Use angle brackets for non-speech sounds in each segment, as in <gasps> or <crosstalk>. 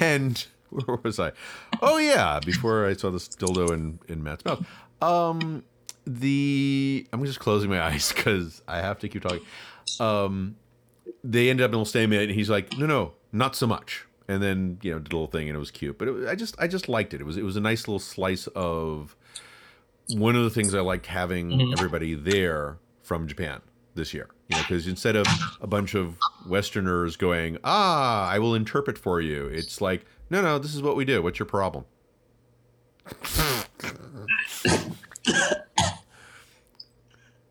and <laughs> where was I? Oh yeah, before I saw this dildo in in Matt's mouth. Um, the I'm just closing my <laughs> eyes because I have to keep talking. Um, they ended up in a little stalemate, and he's like, "No, no, not so much." And then you know did a little thing, and it was cute. But it, I just I just liked it. It was it was a nice little slice of one of the things I liked having Mhm. everybody there from Japan this year. You know, because instead of a bunch of Westerners going, "Ah, I will interpret for you," it's like, "No, no, this is what we do. What's your problem?"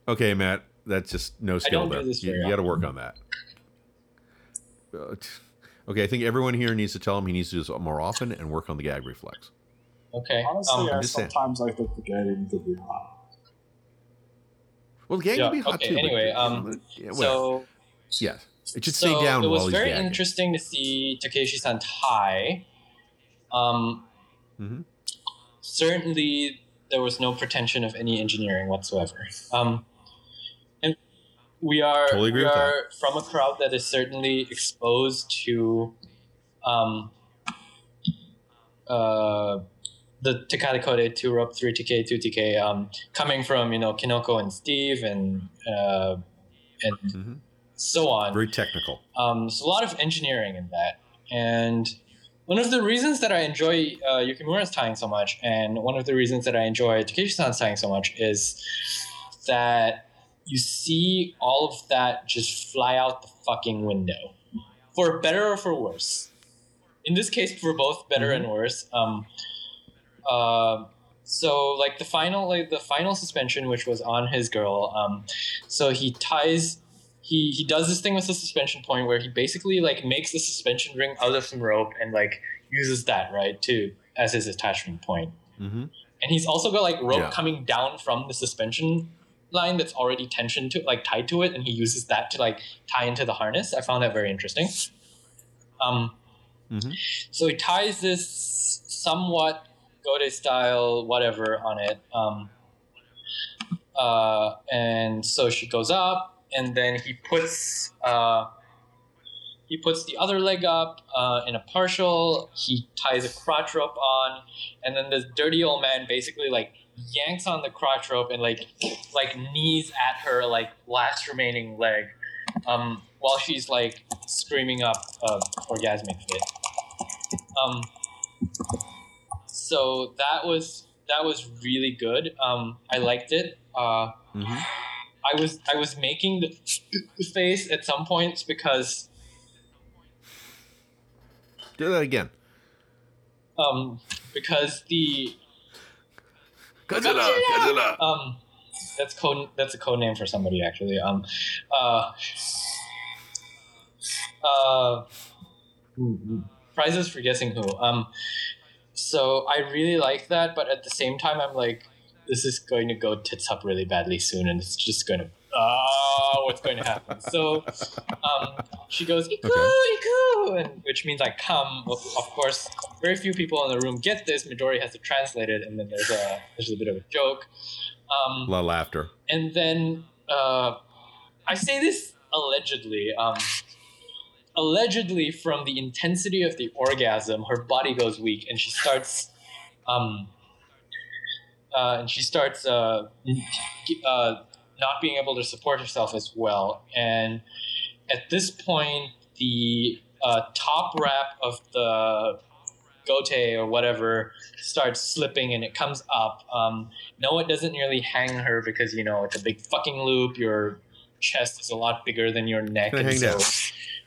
okay, Matt, that's just no skill don't there. this You, got to work on that. Okay, I think everyone here needs to tell him he needs to do this more often and work on the gag reflex. Okay. Honestly, um, I just saying. sometimes like the spaghetti to be hot. Well, the gag Yeah, can be hot okay, too. but- anyway, um, yeah, so yes, it should so stay down it was very interesting to see Takeshi-san tie. Um, Mhm. Certainly, there was no pretension of any engineering whatsoever. Um, and we are Totally we that. are from a crowd that is certainly exposed to um, uh, the Takate Kote 2 Rope 3 TK 2 TK um, coming from you know Kinoko and Steve and uh, and Mhm. So on. Very technical. Um, there's a lot of engineering in that, and one of the reasons that I enjoy uh, Yukimura's tying so much, and one of the reasons that I enjoy Takeshi-san's tying so much, is that you see all of that just fly out the fucking window, for better or for worse. In this case, for both better and worse. Um, uh, so like the final, like the final suspension, which was on his girl. Um, so he ties he he does this thing with the suspension point where he basically like makes the suspension ring out of some rope and like uses that right to as his attachment point. Mm-hmm. And he's also got like rope Yeah. coming down from the suspension line that's already tensioned to like tied to it, and he uses that to like tie into the harness. I found that very interesting. Um, Mhm. so he ties this somewhat Gote style whatever on it. Um, uh, and so she goes up, and then he puts uh, he puts the other leg up uh, in a partial. He ties a crotch rope on, and then this dirty old man basically like yanks on the crotch rope and like like knees at her like last remaining leg, um, while she's like screaming up uh, orgasmic fit. Um, so that was that was really good. Um, I liked it. Uh, Mm-hmm. I was I was making the face at some points because Do that again. um because the Godzilla, Godzilla. um that's code that's a code name for somebody actually um uh uh prizes for guessing who um so I really like that but at the same time I'm like this is going to go tits up really badly soon and it's just going to ah <laughs> what's going to happen so um she goes iku iku and which means I come of, of course very few people in the room get this Midori has to translate it and then there's a there's a bit of a joke um A lot of laughter. and then uh, I say this allegedly. Um, allegedly, from the intensity of the orgasm, her body goes weak, and she starts, um, uh, and she starts uh, uh, not being able to support herself as well. And at this point, the uh, top wrap of the gote or whatever starts slipping, and it comes up. Um, no, it doesn't nearly hang her because you know it's a big fucking loop. Your chest is a lot bigger than your neck, and so down.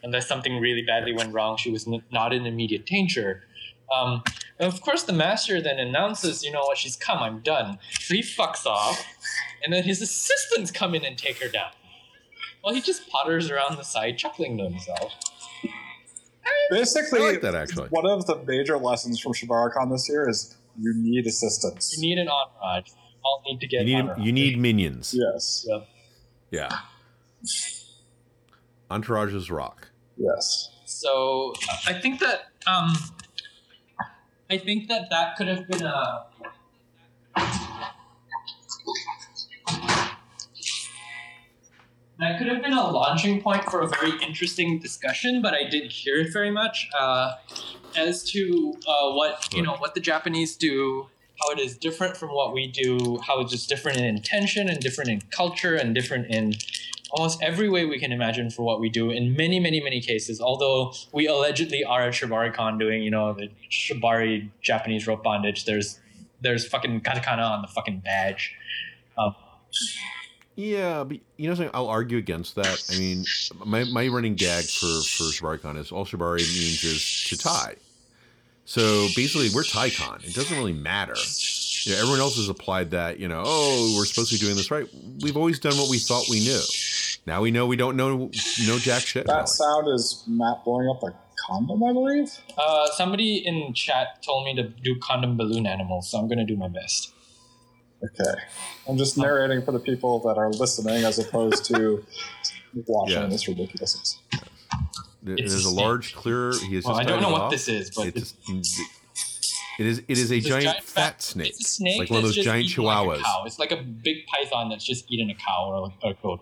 unless something really badly went wrong, she was n- not in immediate danger. Um, and of course, the master then announces, "You know what? She's come. I'm done." So he fucks off, and then his assistants come in and take her down. Well, he just potters around the side, chuckling to himself. Basically, I like that, actually. one of the major lessons from Shibari-Con this year is you need assistance. You need an entourage. You all need to get You need you need minions. yes, Yep. Yeah. Entourages rock. yes. So I think that um, I think that that could have been a. That could have been a launching point for a very interesting discussion, but I didn't hear it very much uh, as to uh, what you know what the Japanese do, how it is different from what we do, how it's just different in intention and different in culture and different in almost every way we can imagine for what we do in many, many, many cases. Although we allegedly are at Shibari con doing, you know, the Shibari Japanese rope bondage. There's there's fucking katakana on the fucking badge. Um, Yeah, but you know something? I'll argue against that. I mean, my, my running gag for for ShibariCon is all Shibari means is to tie. So basically, we're TaiCon. It doesn't really matter. You know, everyone else has applied that. You know, oh, we're supposed to be doing this right. We've always done what we thought we knew. Now we know we don't know no jack shit. That really. sound is Matt blowing up a condom, I believe. uh, somebody in chat told me to do condom balloon animals, so I'm gonna do my best. Okay. I'm just narrating for the people that are listening as opposed to <laughs> watching Yeah. this ridiculousness. There- It's There's a a large clear. He has Well, just I don't know what off. this is, but It's it's, it is it is a It's a giant, giant fat fat- snake. it's a snake like one of that's those just giant eating like a chihuahuas. cow. It's like a big python that's just eating a cow or, or a goat.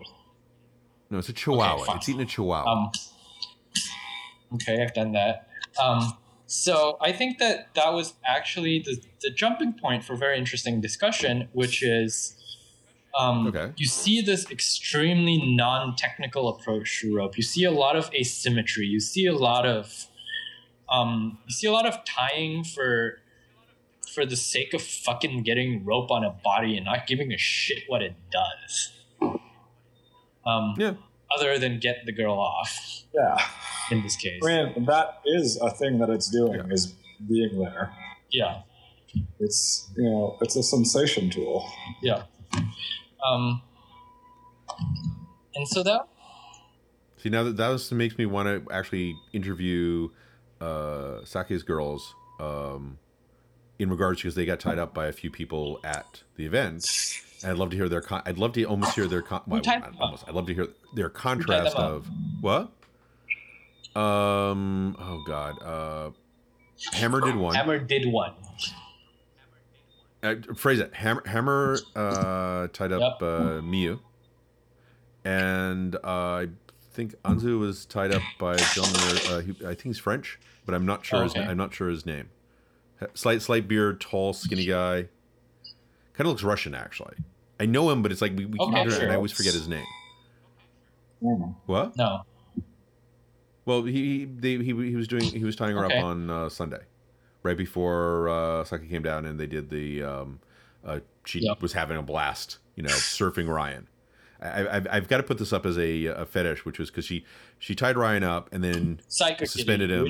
No, it's a chihuahua. fine. it's eating a chihuahua. Um, okay, I've done that. Um, so I think that that was actually the, the jumping point for a very interesting discussion, which is um, Okay. you see this extremely non-technical approach to rope. You see a lot of asymmetry. You see a lot of um, you see a lot of tying for for the sake of fucking getting rope on a body and not giving a shit what it does. Um, Yeah. Other than get the girl off Yeah. in this case. I mean, that is a thing that it's doing, Yeah. is being there. Yeah, It's, you know, it's a sensation tool. yeah. Um, and so that See now that that was, makes me want to actually interview uh, Sake's girls um, in regards because they got tied up by a few people at the event. And I'd love to hear their. Con- I'd love to almost hear their. Con- <laughs> well, tied not them up? almost. I'd love to hear their contrast of what. Um. Oh God. Uh, Hammer did one. Hammer did one. Uh, phrase it. Hammer, Hammer uh, tied up Yep. uh, Miyu, and uh, I think Anzu was tied up by a gentleman. Uh, he, I think he's French, but I'm not sure. Oh, his, okay. I'm not sure his name. Slight, slight beard, tall, skinny guy. Kind of looks Russian, actually. I know him, but it's like we, we keep Okay, interacting, and I always forget his name. Mm. What? No. Well, he they, he he was doing he was tying her Okay. up on uh, Sunday, right before uh, Saki came down, and they did the. Um, uh, she Yep. was having a blast, you know, surfing Ryan. I, I've, I've got to put this up as a, a fetish, which was because she she tied Ryan up and then Psycho suspended Kitty. him.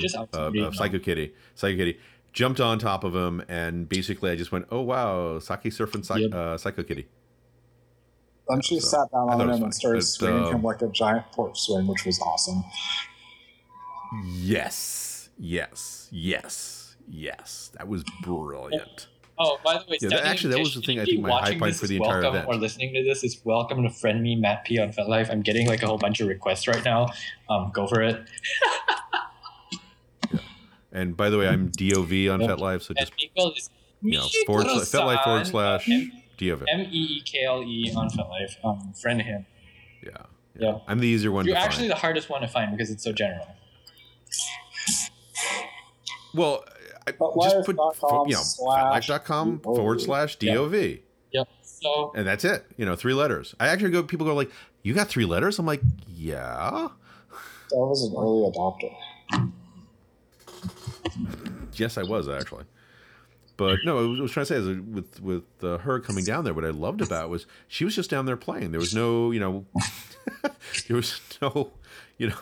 We Uh, uh, Psycho Kitty, Psycho Kitty jumped on top of him, and basically I just went, "Oh wow, Saki surfing Psy- Yep. uh, Psycho Kitty." Then she So, sat down on it was him funny, and started but, swinging um, him like a giant pork swing, which was awesome. Yes, yes, yes, yes. That was brilliant. Oh, by the way, Yeah, that- actually, that was the thing I think my high watching point this for is the entire welcome, event. Or listening to this is welcome to friend me, Matt P on FetLife. I'm getting like a whole bunch of requests right now. Um, go for it. <laughs> And by the way, I'm DOV on FetLife, so just Miko you know forward slash FetLife forward slash DOV. M E E K L E on FetLife. Um, friend him. Yeah, Yeah. I'm the easier one You're to actually find. the hardest one to find because it's so general. Well, I, just put com you know slash FetLife.com forward slash DOV, Yep. So and that's it. You know, three letters. I actually go. People go like, "You got three letters?" I'm like, "Yeah." That was an early adopter. Yes, I was actually. But no, I was, I was trying to say is with with uh, her coming down there, what I loved about was she was just down there playing. There was no, you know, <laughs> there was no, you know,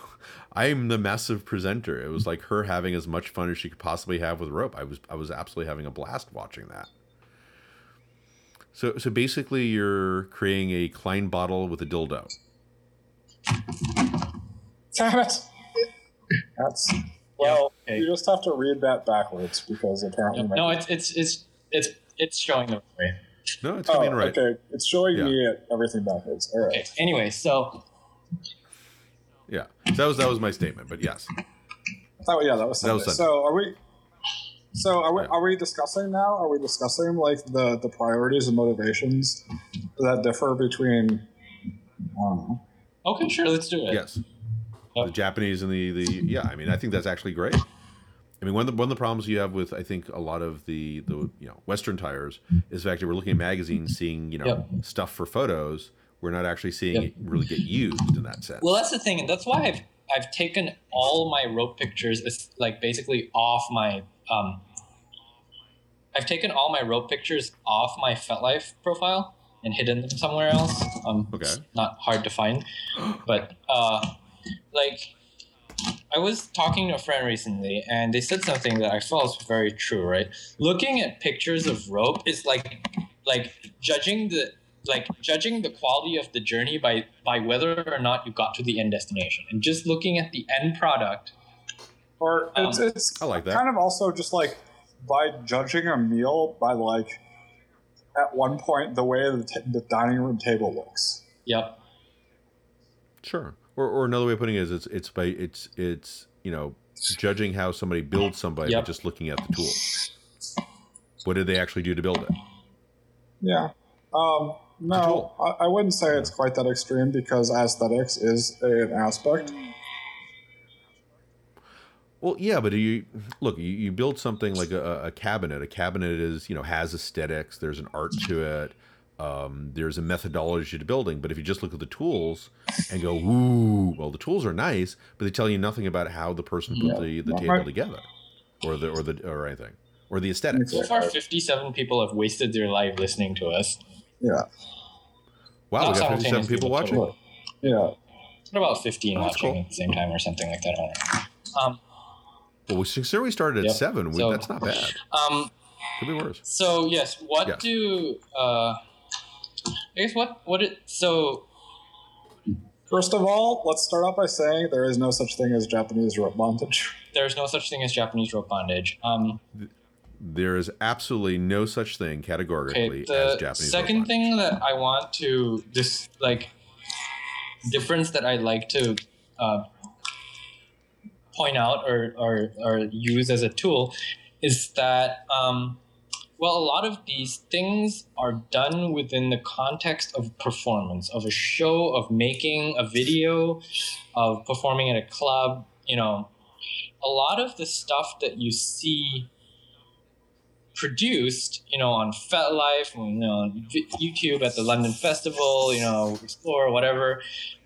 I'm the massive presenter. It was like her having as much fun as she could possibly have with rope. I was I was absolutely having a blast watching that. So so basically, you're creating a Klein bottle with a dildo. Damn it! That's well. okay. You just have to read that backwards because apparently. Yep. my- no, it's it's it's it's it's showing the way. No, it's Oh, coming in right. okay. It's showing Yeah. me everything backwards. All right. Okay. Anyway, so Yeah, that was that was my statement. But yes, Oh yeah, that was That was Sunday. Sunday. So are we? So are we? Yeah. Are we discussing now? Are we discussing like the the priorities and motivations that differ between? I don't know. Okay, sure, let's do it. Yes. Yep. The Japanese and the, the yeah, I mean, I think that's actually great. I mean, one of the one of the problems you have with I think a lot of the the you know Western tires is the fact that we're looking at magazines, seeing you know Yep. stuff for photos. We're not actually seeing Yep. it really get used in that sense. Well, that's the thing, and that's why I've I've taken all my rope pictures, it's like basically off my um. I've taken all my rope pictures off my FetLife profile and hidden them somewhere else. Um, Okay. it's not hard to find, but uh, like I was talking to a friend recently, and they said something that I felt was very true. Right, looking at pictures of rope is like like judging the like judging the quality of the journey by by whether or not you got to the end destination, and just looking at the end product. Or it's, Um, it's I like that. kind of also just like by judging a meal by like at one point the way the, t- the dining room table looks. Yep. Sure. Or, or another way of putting it is it's it's by it's it's you know judging how somebody builds somebody by just looking at the tools. What did they actually do to build it? Yeah. Um, no. I, I wouldn't say it's quite that extreme because aesthetics is an aspect. Well, yeah, but you look, you, you build something like a, a cabinet. A cabinet is you know has aesthetics. There's an art to it. Um, there's a methodology to building. But if you just look at the tools and go, "Ooh," well, the tools are nice, but they tell you nothing about how the person put Yeah. the, the table my- together, or the or the or anything, or the aesthetics. So far, fifty-seven people have wasted their life listening to us. Yeah. Wow, we got 57 people watching. total. Yeah. What about fifteen Oh, that's watching cool. at the same time or something like that? I don't know. Um, Well, we consider we started at Yep. seven. We, So- that's not bad. um, Could be worse. So yes, what Yes. do uh, I guess what what it so First of all, let's start off by saying there is no such thing as Japanese rope bondage. there's no such thing as Japanese rope bondage. Um, There is absolutely no such thing categorically okay, as the Japanese. second robot. thing that I want to this like difference that I'd like to uh, point out or, or or use as a tool is that um, well a lot of these things are done within the context of performance of a show of making a video of performing at a club you know. A lot of the stuff that you see produced you know on FetLife you know YouTube at the London Festival you know Explore whatever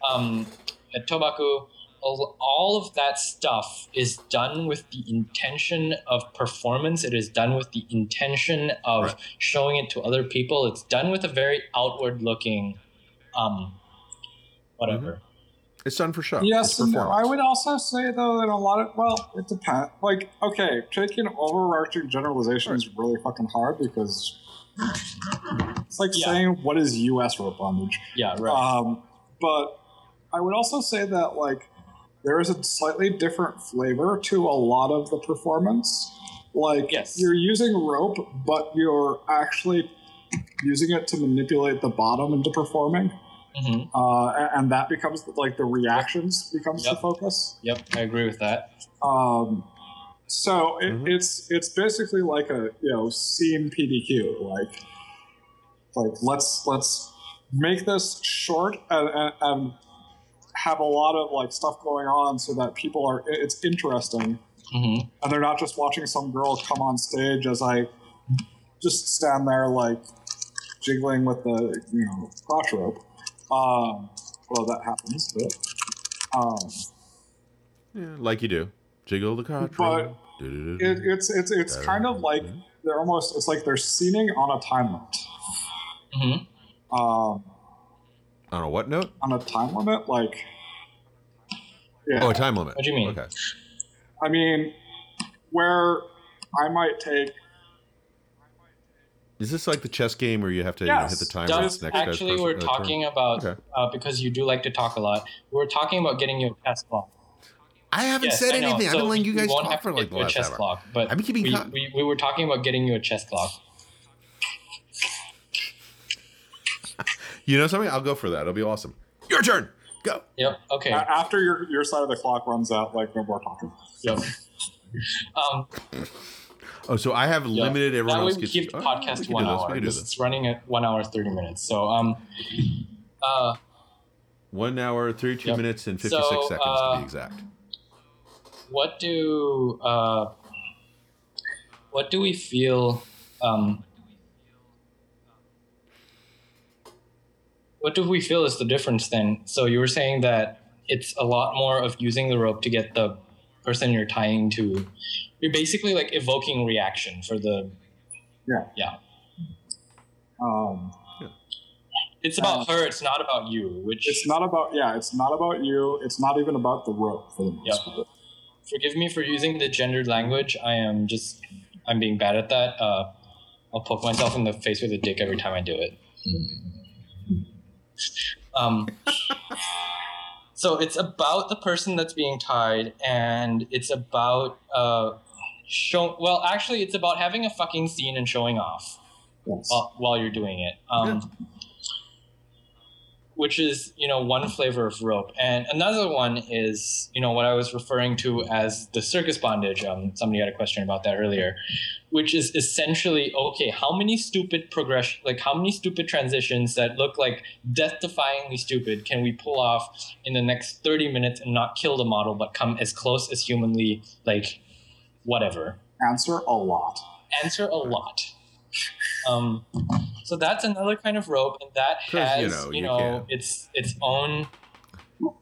um, at Tobaku all all of that stuff is done with the intention of performance. It is done with the intention of Right. showing it to other people. It's done with a very outward looking, um, whatever. It's done for show. Yes, It's and no. I would also say though that a lot of well, it depends. Like, okay, taking overarching generalization is really fucking hard because it's like Yeah. saying what is U.S. rope bondage. Yeah, right. Um, but I would also say that like there is a slightly different flavor to a lot of the performance. Like Yes. you're using rope, but you're actually using it to manipulate the bottom into performing, hmm uh, a- and that becomes like the reactions becomes the focus. Yep, I agree with that. Um, so it, Mhm. it's it's basically like a you know scene PDQ like like let's let's make this short and, and, and have a lot of like stuff going on so that people are it's interesting hmm and they're not just watching some girl come on stage as I just stand there like jiggling with the you know crotch rope. Um, well, that happens, but um, Yeah, like you do. Jiggle the crotch. But roll. It, it's it's it's kind of like they're almost it's like they're scening on a time limit. hmm Um, On a what note? on a time limit, like yeah, Oh, a time limit. What do you mean? Okay. I mean, where I might take Is this like the chess game where you have to you know, hit the timer? Does, it's next actually, we're uh, turn? talking about Okay. uh, because you do like to talk a lot. We're talking about getting you a chess clock. I haven't Yes, said I know. anything. I've been letting you guys talk for like get the last chess hour. clock, but I'm keeping we, con- we, we were talking about getting you a chess clock. <laughs> You know something? I'll go for that. It'll be awesome. Your turn. Go. Yep. Okay. a- after your your side of the clock runs out, like no more talking. Yep. Um, Oh, so I have yeah. limited. Everyone that way we gets. keep the oh, podcast we to can one do this. hour. We can do This this. running at one hour thirty minutes. So um, uh, One hour, thirty-two Yep. minutes, and fifty-six So, seconds to uh, be exact. what do uh, what do we feel um, what do we feel is the difference then so you were saying that it's a lot more of using the rope to get the person you're tying to you're basically like evoking reaction for the Yeah. yeah Um, it's about her it's not about you which it's not about yeah, it's not about you. It's not even about the rope for the most Yep. part. forgive me for using the gendered language i am just i'm being bad at that uh, i'll poke myself in the face with a dick every time i do it um, so it's about the person that's being tied and it's about uh, show well actually it's about having a fucking scene and showing off Yes. while, while you're doing it. Um, Which is, you know, one flavor of rope. And another one is, you know, what I was referring to as the circus bondage. Um, somebody had a question about that earlier, which is essentially okay, how many stupid progression, like how many stupid transitions that look like death defyingly stupid can we pull off in the next 30 minutes and not kill the model, but come as close as humanly, like, whatever? Answer a lot. answer a lot. Um, so that's another kind of rope, and that has you you know, know, you can. its its own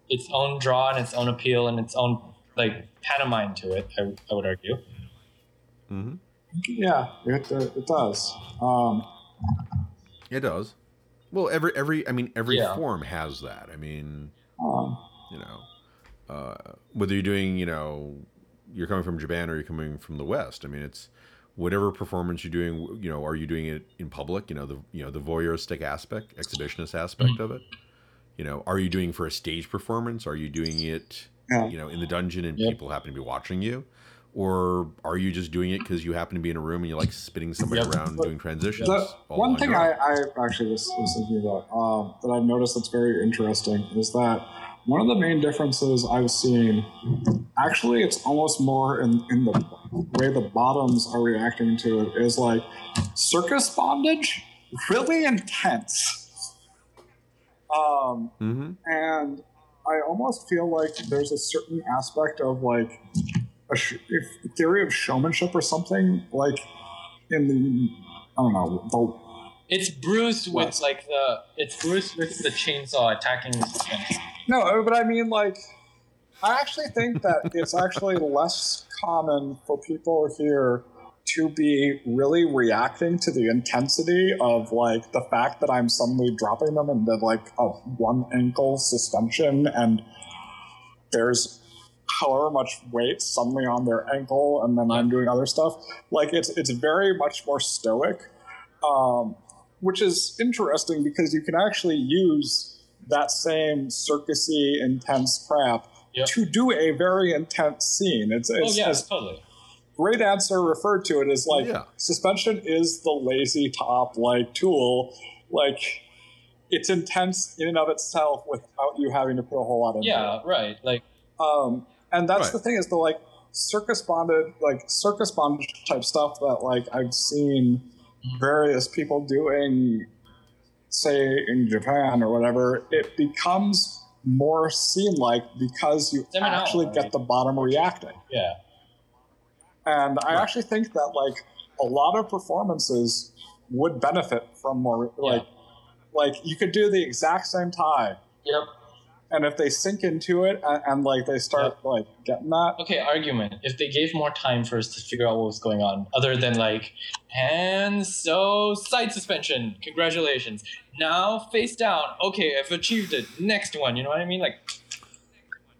its own draw and its own appeal and its own like pantomime to it. I, I would argue. hmm Yeah, it, uh, it does. Um, It does. Well, every every I mean every Yeah. form has that. I mean, um, you know, uh, whether you're doing, you know, you're coming from Japan or you're coming from the West. I mean, it's whatever performance you're doing. You know, are you doing it in public? You know, the you know the voyeuristic aspect, exhibitionist aspect of it. You know, are you doing for a stage performance? Are you doing it, Yeah. you know, in the dungeon and Yep. people happen to be watching you? Or are you just doing it because you happen to be in a room and you're like spinning somebody Yep. around doing transitions? the, one thing I. I actually was, was thinking about um, that I've noticed that's very interesting is that one of the main differences I've seen, actually, it's almost more in, in the way the bottoms are reacting to it, is like circus bondage, really intense. Um, Mhm. and I almost feel like there's a certain aspect of like a sh- if theory of showmanship or something like in the I don't know the It's bruised with What? like the it's bruised with the chainsaw attacking no, but I mean like I actually think that it's actually less common for people here to be really reacting to the intensity of like the fact that I'm suddenly dropping them into like a one ankle suspension and there's however much weight suddenly on their ankle and then I'm doing other stuff. Like it's it's very much more stoic. Um, which is interesting because you can actually use that same circusy intense crap Yep. to do a very intense scene. It's, Oh it's yeah, as totally. great answer referred to it as like Yeah. suspension is the lazy top like tool like it's intense in and of itself without you having to put a whole lot into Yeah, right. Like um and that's Right. the thing is the like circus bonded like circus bondage type stuff that like i've seen various people doing say in japan or whatever it becomes more scene like because you Seminal, actually right? get the bottom reacting yeah. and I Right. actually think that like a lot of performances would benefit from more like like you could do the exact same tie, Yep. And if they sink into it and, and like they start like getting that, Okay, argument. If they gave more time for us to figure out what was going on, other than like, and so side suspension, congratulations. Now face down. Okay, I've achieved it. Next one. You know what I mean? Like,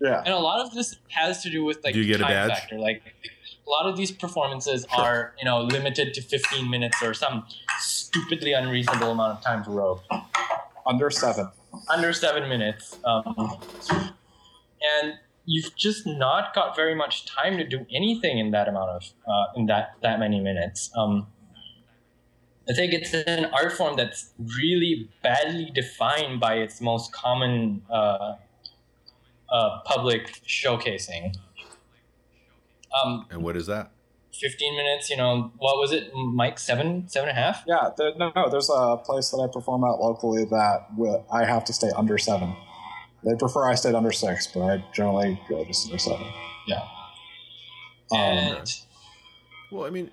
yeah, and a lot of this has to do with like Do you get a time badge? factor. Like, a lot of these performances are you know limited to 15 minutes or some stupidly unreasonable amount of time to rope. under seven. Under seven minutes. Um, and you've just not got very much time to do anything in that amount of uh, in that that many minutes. Um, I think it's an art form that's really badly defined by its most common uh, uh, public showcasing. Um, And what is that? 15 minutes, you know, what was it, Mike? Seven, seven and a half? Yeah, there, no, no, there's a place that I perform at locally that wi- I have to stay under seven. They prefer I stayed under six, but I generally go just under seven. Yeah. Um, And Well, I mean,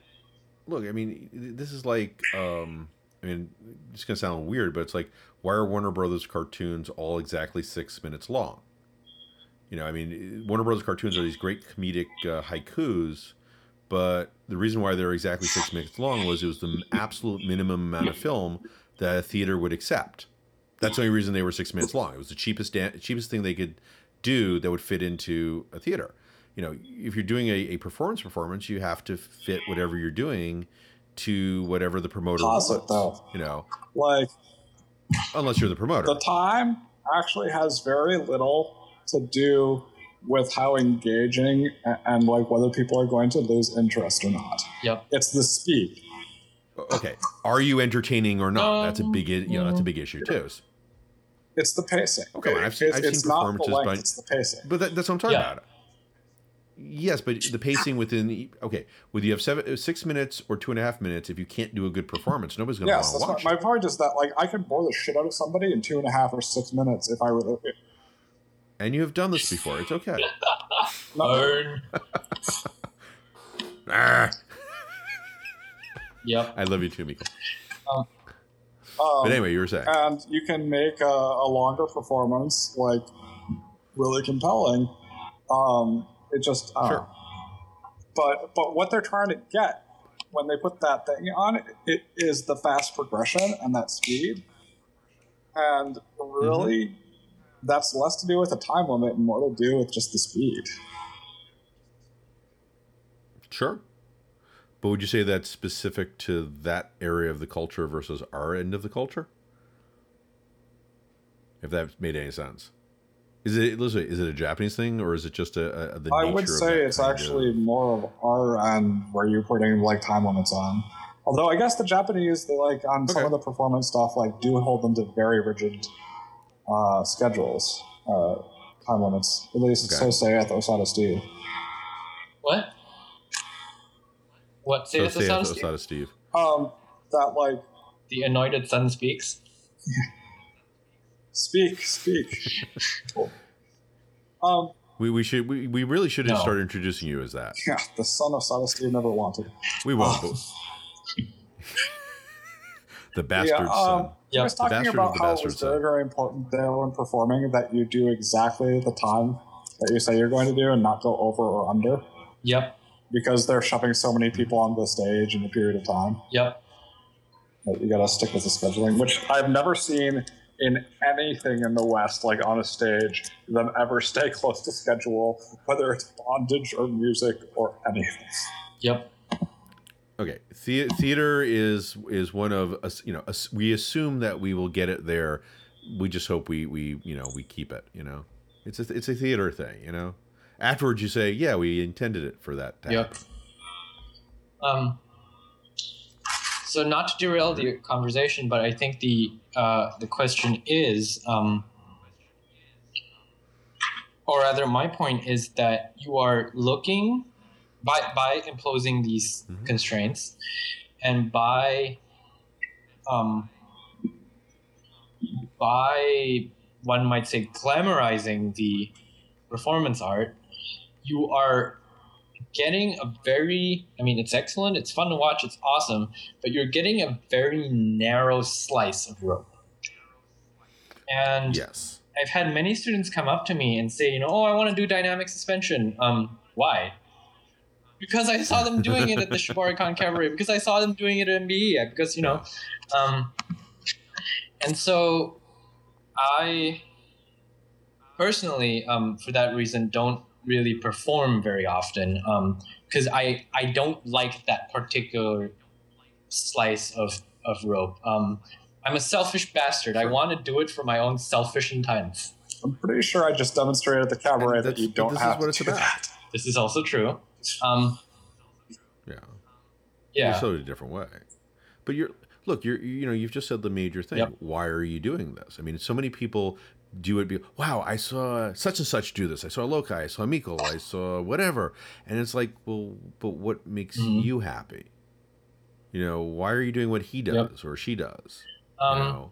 look, I mean, this is like, um, I mean, it's gonna sound weird, but it's like, why are Warner Brothers cartoons all exactly six minutes long? You know, I mean, Warner Brothers cartoons are these great comedic uh, haikus, but the reason why they're exactly six minutes long was it was the absolute minimum amount of film that a theater would accept. That's the only reason they were six minutes long. It was the cheapest dan- cheapest thing they could do that would fit into a theater. You know, if you're doing a, a performance performance, you have to fit whatever you're doing to whatever the promoter it, wants. though. You know, like unless you're the promoter. the time actually has very little to do with how engaging a- and like whether people are going to lose interest or not. yep. It's the speed. okay, are you entertaining or not? that's a Um, big, you know, that's a big issue too. It's the pacing. Okay, I've seen- it's, I've it's seen not the performances length, by- it's the pacing. But that, that's what I'm talking Yeah. about. Yes, but the pacing within the okay, whether you have seven, six minutes or two and a half minutes, if you can't do a good performance, nobody's going to Yes, want to my, watch. my it. point is that like I can bore the shit out of somebody in two and a half or six minutes if I really. And you have done this before. It's okay. <laughs> Burn. <laughs> Ah, Yep. I love you too, Meekle. um, But anyway, you were saying. and you can make a, a longer performance like really compelling. Um, it just uh, Sure. But but what they're trying to get when they put that thing on it is the fast progression and that speed, and really. That's less to do with the time limit and more to do with just the speed. Sure. But would you say that's specific to that area of the culture versus our end of the culture? If that made any sense. Is it listen, is it a Japanese thing or is it just a, a the I would say it's kind of- actually more of our end where you're putting like time limits on. Although I guess the Japanese, they like on some of the performance stuff, like do hold them to very rigid uh, schedules, uh, time limits. At least it's Okay. so say at the Osada Steve. What? What? Say so this say sounds outside of Steve. Um, that like The anointed son speaks. <laughs> speak, speak. <laughs> um, We, we should we, we really should No. start introducing you as that. yeah, the son of Sada Steve never wanted. We won't. <laughs> Oh. But- the bastard yeah, son. um, Yep. I was The talking bastard about the how it was son. very, very important there when performing that you do exactly the time that you say you're going to do and not go over or under Yep. because they're shoving so many people on the stage in a period of time Yep. that you got to stick with the scheduling, which I've never seen in anything in the West, like on a stage, them ever <laughs> stay close to schedule, whether it's bondage or music or anything. Yep. Okay, the- theater is is one of us. You know, us, we assume that we will get it there. We just hope we we you know we keep it. You know, it's a it's a theater thing. You know, afterwards you say, yeah, we intended it for that. to Yep. Um, so not to derail the conversation, but I think the uh, the question is, um, or rather, my point is that you are looking by by imposing these Mhm. constraints, and by um, by one might say glamorizing the performance art, you are getting a very i mean it's excellent it's fun to watch it's awesome but you're getting a very narrow slice of rope and Yes. i've had many students come up to me and say you know oh i want to do dynamic suspension um why because i saw them doing it at the Shibari Shibaricon cabaret because i saw them doing it at mbe because you know um and so i personally um for that reason don't really perform very often because I I don't like that particular slice of of rope. Um, I'm a selfish bastard. I want to do it for my own selfish intent. I'm pretty sure I just demonstrated at the cabaret that you don't this is have what to it's do about. that. This is also true. Um, Yeah. yeah. You showed it a different way. But you're look, you're you know, you've just said the major thing. Yep. Why are you doing this? I mean, so many people do it be wow, I saw such and such do this. I saw Lochai, I saw Meekle, I saw whatever. And it's like, well, but what makes Mhm. you happy? You know, why are you doing what he does Yep. or she does? Um, you know?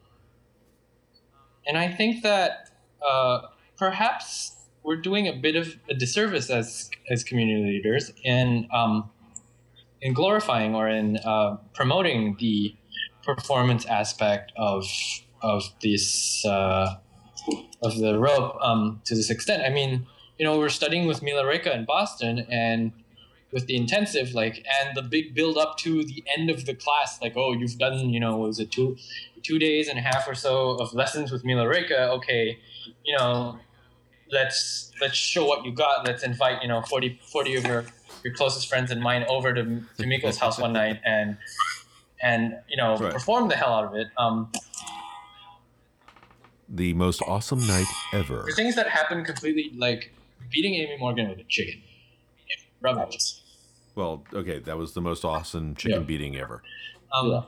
and I think that uh, perhaps we're doing a bit of a disservice as as community leaders in um, in glorifying or in uh, promoting the performance aspect of of this uh, of the rope um, to this extent. I mean, you know, we're studying with Mila Reka in Boston and with the intensive, like, and the big build up to the end of the class, like, oh, you've done, you know, was it two two days and a half or so of lessons with Mila Reka? Okay, you know, let's let's show what you got. Let's invite, you know, 40, 40 of your your closest friends and mine over to, to Meekle's house one night and and you know Right. perform the hell out of it. Um, The most awesome night ever. for things that happen completely like beating Amy Morgan with a chicken. Rubbish. Well, okay, that was the most awesome chicken Yeah. beating ever. Um, Yeah.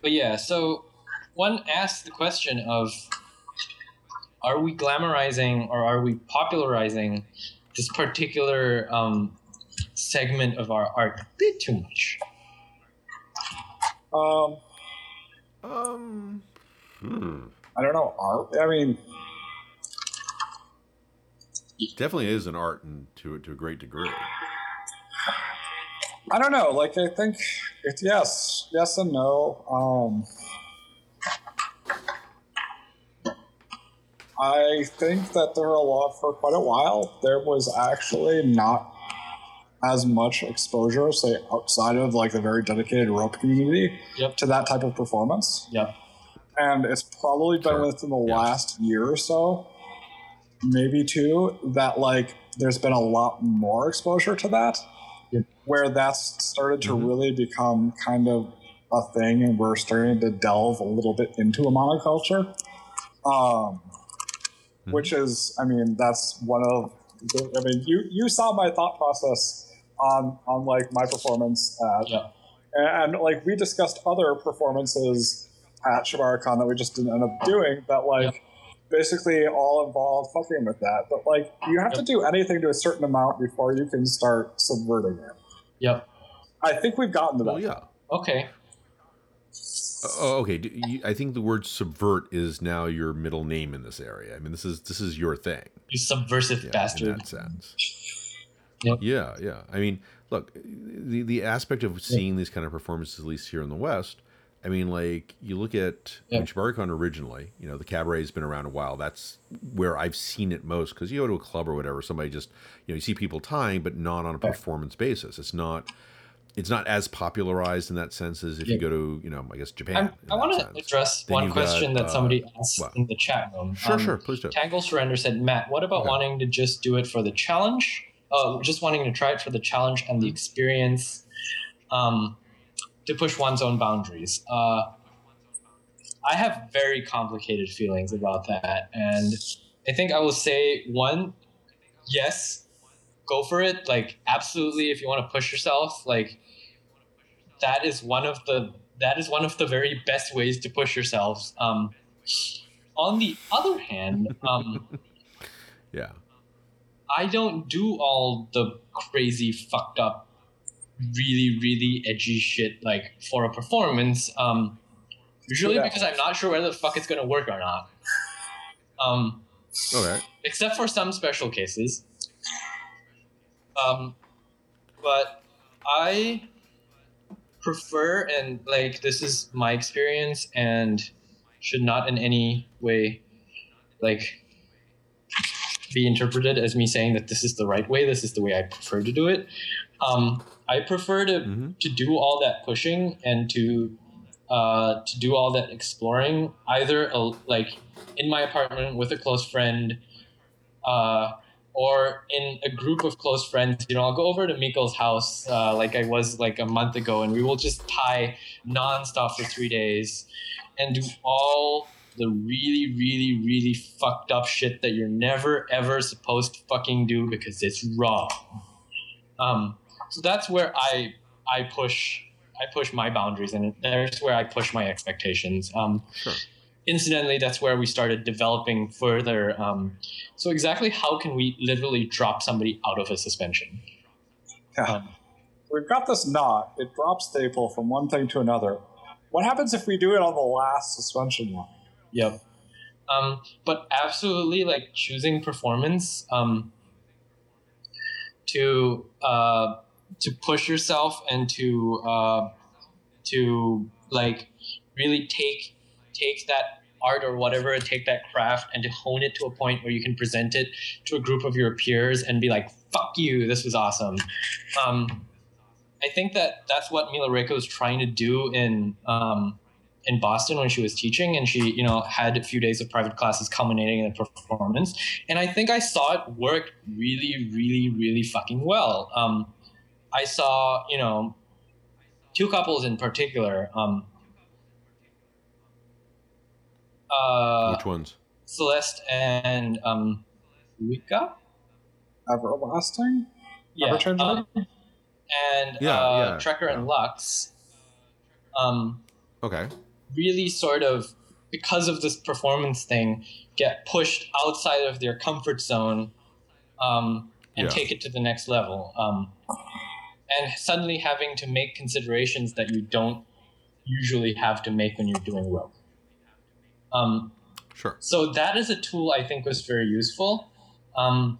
But yeah, so one asks the question of are we glamorizing or are we popularizing this particular um, segment of our art a bit too much? Um, Um, hmm. I don't know. Art. I mean, definitely is an art and to to a great degree. I don't know. Like, I think it's yes, yes and no. Um, I think that there a lot for quite a while. There was actually not as much exposure, say, outside of like the very dedicated rope community Yep. to that type of performance. Yep. and it's probably been Sure. within the Yeah. last year or so, maybe two, that like there's been a lot more exposure to that, Yeah. where that's started to Mhm. really become kind of a thing, and we're starting to delve a little bit into a monoculture. Um, Mhm. which is, I mean, that's one of, the, I mean, you you saw my thought process on on like my performance at Yeah. and, and, like we discussed other performances at ShibariCon that we just didn't end up doing that like basically all involved fucking with that. But like you have to do anything to a certain amount before you can start subverting it. Yep. I think we've gotten to that. Well, yeah. Okay. Oh, oh, okay. Do you- I think the word subvert is now your middle name in this area. I mean, this is this is your thing. You subversive Yeah, in bastard. that sense. Yep. Yeah, yeah. I mean, look, the the aspect of seeing these kind of performances, at least here in the West. I mean, like you look at Yeah. when ShibariCon originally, you know, the cabaret has been around a while. That's where I've seen it most because you go to a club or whatever, somebody just you know you see people tying, but not on a Yeah. performance basis. It's not. It's not as popularized in that sense as if you go to, you know, I guess Japan. I want to address Then one you've got, question that uh, somebody asked what? in the chat room. Sure, Um, sure, please do. Tangle Surrender said, Matt, what about Okay. wanting to just do it for the challenge? Uh, just wanting to try it for the challenge and the Mm-hmm. experience um, to push one's own boundaries. Uh, I have very complicated feelings about that. And I think I will say, one, yes, go for it. Like, absolutely, if you want to push yourself, like, that is one of the that is one of the very best ways to push yourselves. Um, on the other hand, um, <laughs> Yeah. I don't do all the crazy, fucked up, really, really edgy shit like for a performance. Um, usually Yeah. because I'm not sure whether the fuck it's gonna work or not. Um, Okay. except for some special cases. Um, but I prefer, and like this is my experience, and should not in any way like be interpreted as me saying that this is the right way. This is the way I prefer to do it. Um, I prefer to hmm to do all that pushing and to uh, to do all that exploring either uh, like in my apartment with a close friend uh, or in a group of close friends you know i'll go over to meekle's house uh, like i was like a month ago and we will just tie nonstop for three days and do all the really really really fucked up shit that you're never ever supposed to fucking do because it's wrong um, so that's where I I push I push my boundaries, and there's where I push my expectations. Um, Sure. Incidentally, that's where we started developing further. Um, so exactly how can we literally drop somebody out of a suspension? Yeah. Um, We've got this knot. It drops staple from one thing to another. What happens if we do it on the last suspension line? Yep. Um, but absolutely, like choosing performance um, to uh, to push yourself and to uh, to like really take take that art or whatever, take that craft and to hone it to a point where you can present it to a group of your peers and be like, "Fuck you, this was awesome." Um, I think that that's what Mila Reiko was trying to do in um, in Boston when she was teaching, and she you know had a few days of private classes culminating in a performance, and I think I saw it work really, really, really fucking well. Um, I saw you know two couples in particular. Um, uh, Which ones? Celeste and um, Wicca. Everlasting? Yeah. Ever-changing? um, and Yeah, uh, yeah, Trekker and Lux. Um, Okay. really sort of because of this performance thing get pushed outside of their comfort zone um, and Yeah. take it to the next level um, and suddenly having to make considerations that you don't usually have to make when you're doing rope um, Sure. so that is a tool i think was very useful um,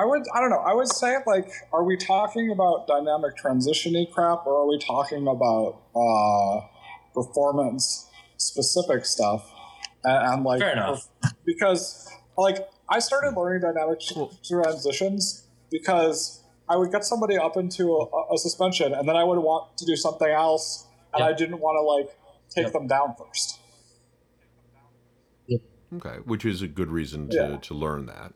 I would, I don't know. I would say, like, are we talking about dynamic transitiony crap, or are we talking about uh, performance specific stuff? And, and like, Fair enough. because like I started learning dynamic Well- transitions because I would get somebody up into a, a suspension, and then I would want to do something else, and Yep. I didn't want to like take Yep. them down first. Okay, which is a good reason to, Yeah. to learn that.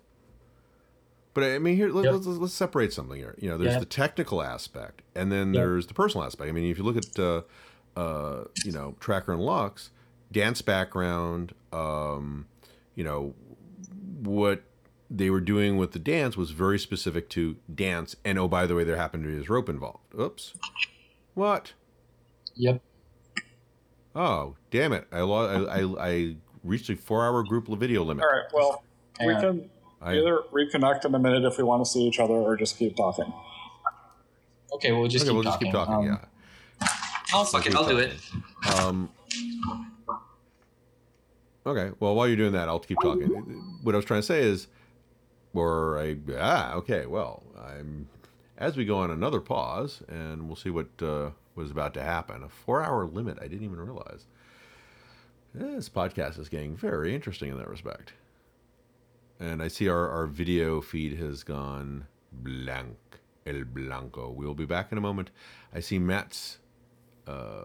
But I mean, here let, Yep. let's, let's separate something here. You know, there's the technical aspect, and then Yep. there's the personal aspect. I mean, if you look at uh, uh, you know Tracker and Lux, dance background, um, you know what they were doing with the dance was very specific to dance. And oh, by the way, there happened to be this rope involved. Oops. What? yep Oh, damn it! I lo- I, I, I reached a four-hour group video limit. All right, well, we on. can I, either reconnect in a minute if we want to see each other, or just keep talking. okay we'll just okay, keep we'll talking just keep talking. Um, yeah. oh fuck it i'll do it Um, okay. Well, while you're doing that, I'll keep talking. What I was trying to say is, or I ah okay. Well, I'm as we go on another pause, and we'll see what uh, was about to happen. A four-hour limit. I didn't even realize. This podcast is getting very interesting in that respect. And I see our, our video feed has gone blank. El Blanco. We'll be back in a moment. I see Matt's uh,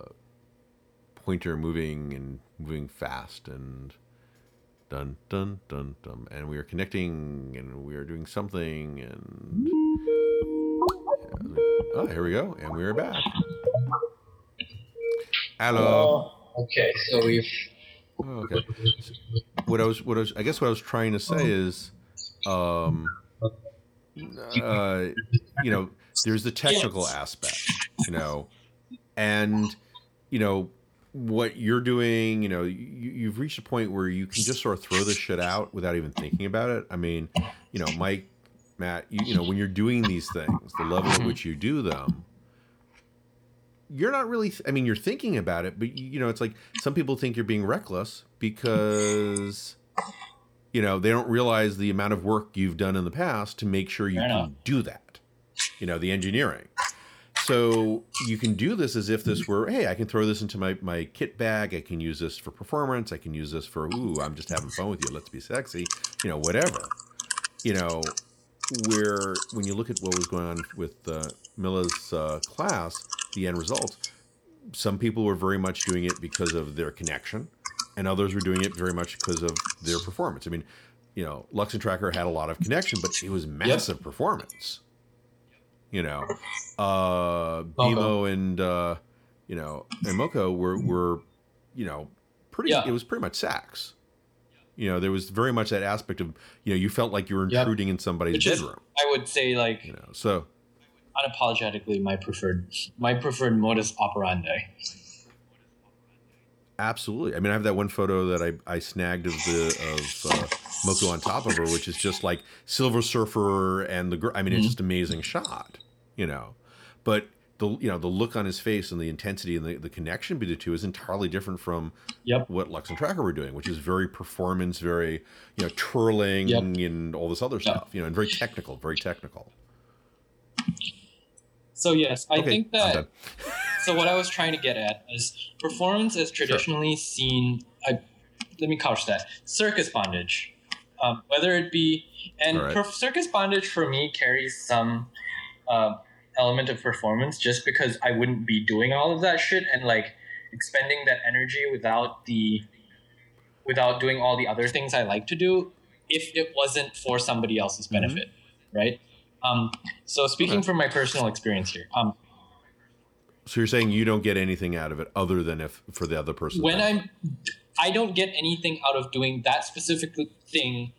pointer moving and moving fast and dun dun dun dun and we are connecting and we are doing something and oh here we go and we are back hello okay so we've oh, okay. What i was what i was i guess what i was trying to say is um uh you know there's the technical aspect you know? And you know what you're doing you know you, you've reached a point where you can just sort of throw this shit out without even thinking about it. I mean you know mike matt you, you know when you're doing these things the level at which you do them you're not really i mean you're thinking about it but you know it's like some people think you're being reckless because you know they don't realize the amount of work you've done in the past to make sure you can do that you know the engineering. So you can do this as if this were hey i can throw this into my, my kit bag. I can use this for performance. I can use this for ooh i'm just having fun with you. Let's be sexy you know whatever. You know where when you look at what was going on with uh, Mila's uh, class, the end result, some people were very much doing it because of their connection, and others were doing it very much because of their performance. I mean, you know, Lux and Tracker had a lot of connection, but it was massive performance. You know, uh, Bimo and uh, you know and Moko were were you know pretty. Yeah. It was pretty much sax. You know, there was very much that aspect of you know you felt like you were Yep. intruding in somebody's Which is- bedroom. i would say like You know, so unapologetically my preferred my preferred modus operandi Absolutely. I mean, I have that one photo that I, I snagged of the of uh, Moko on top of her, which is just like Silver Surfer and the girl. I mean, it's Mhm. just amazing shot, you know. But the you know the look on his face and the intensity and the, the connection between the two is entirely different from Yep. what Lux and Tracker were doing, which is very performance, very you know twirling Yep. and all this other Yep. stuff, you know, and very technical, very technical. So yes, I Okay, think that <laughs> so what I was trying to get at is performance is traditionally seen. I, let me couch that circus bondage, um, whether it be and Alright. per- circus bondage for me carries some uh, element of performance just because I wouldn't be doing all of that shit and like expending that energy without the without doing all the other things I like to do if it wasn't for somebody else's benefit, right? Um, so speaking. Okay. from my personal experience here, um, So you're saying you don't get anything out of it other than if for the other person. when I'm I don't get anything out of doing that specific thing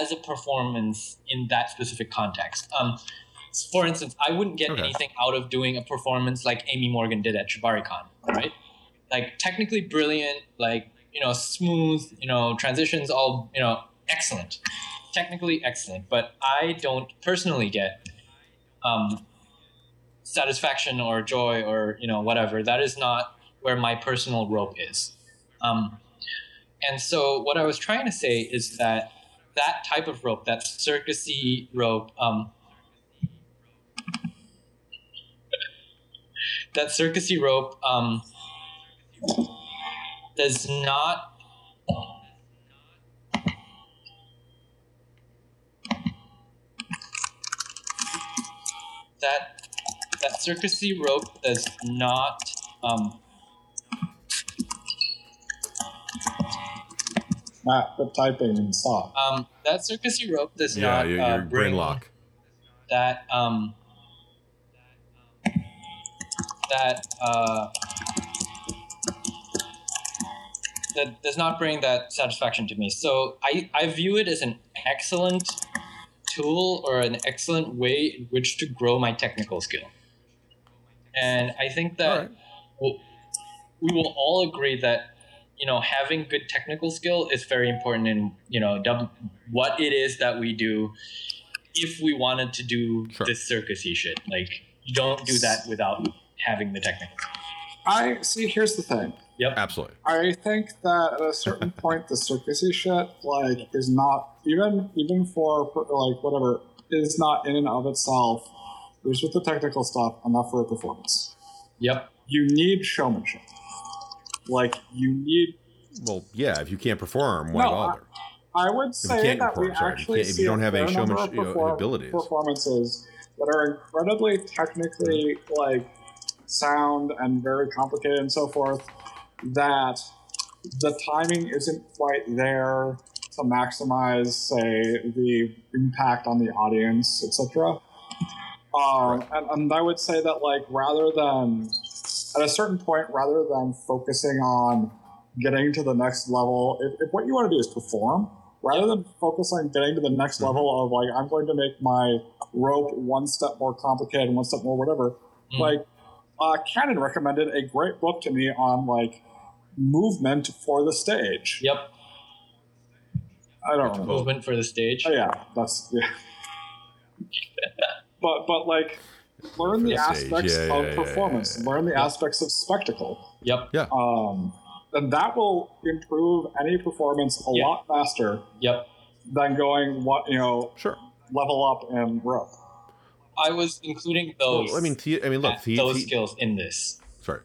as a performance in that specific context. Um, for instance, I wouldn't get Okay. anything out of doing a performance like Amy Morgan did at ShibariCon, right? Like technically brilliant, like you know, smooth, you know, transitions, all you know, excellent, technically excellent. But I don't personally get um, satisfaction or joy or you know whatever. That is not where my personal rope is. Um, and so what I was trying to say is that that type of rope, that circusy rope, um, that circusy rope um, does not that that circusy rope does not um, Matt, quit typing and stop. um, that circusy rope does yeah, not your, uh, your bring brain lock. that um, that uh, that does not bring that satisfaction to me. So I, I view it as an excellent tool or an excellent way in which to grow my technical skill. And I think that All right. we'll, we will all agree that you know having good technical skill is very important in you know dub- what it is that we do if we wanted to do Sure. this circusy shit like you don't do that without having the technical I see. Here's the thing. Absolutely. I think that at a certain <laughs> point, the circusy shit like is not even even for like whatever is not in and of itself. There's with the technical stuff enough for a performance. yep You need showmanship. Like you need. Well, yeah. If you can't perform, why No, bother? I would you say can't that we perform, sorry, if you actually can't- if you see don't have any fair number of showmanship, you know, abilities. performances that are incredibly technically like sound and very complicated and so forth. That the timing isn't quite there to maximize, say, the impact on the audience, etc. Um, and, and I would say that, like, rather than at a certain point, rather than focusing on getting to the next level, if, if what you want to do is perform, rather than focus on getting to the next Mhm. level of like I'm going to make my rope one step more complicated, one step more whatever. Mhm. Like, uh, Canon recommended a great book to me on like movement for the stage. yep I don't know. movement for the stage Oh, yeah, that's yeah. <laughs> but but like learn the, the aspects Yeah, yeah, of yeah, yeah, performance, yeah, yeah. learn the Yeah. aspects of spectacle. yep Yeah. Um, and that will improve any performance a Yeah. lot faster yep than going what you know Sure. level up and rope. i was including those Well, I mean, the, I mean, look, the, those the- skills in this Sorry.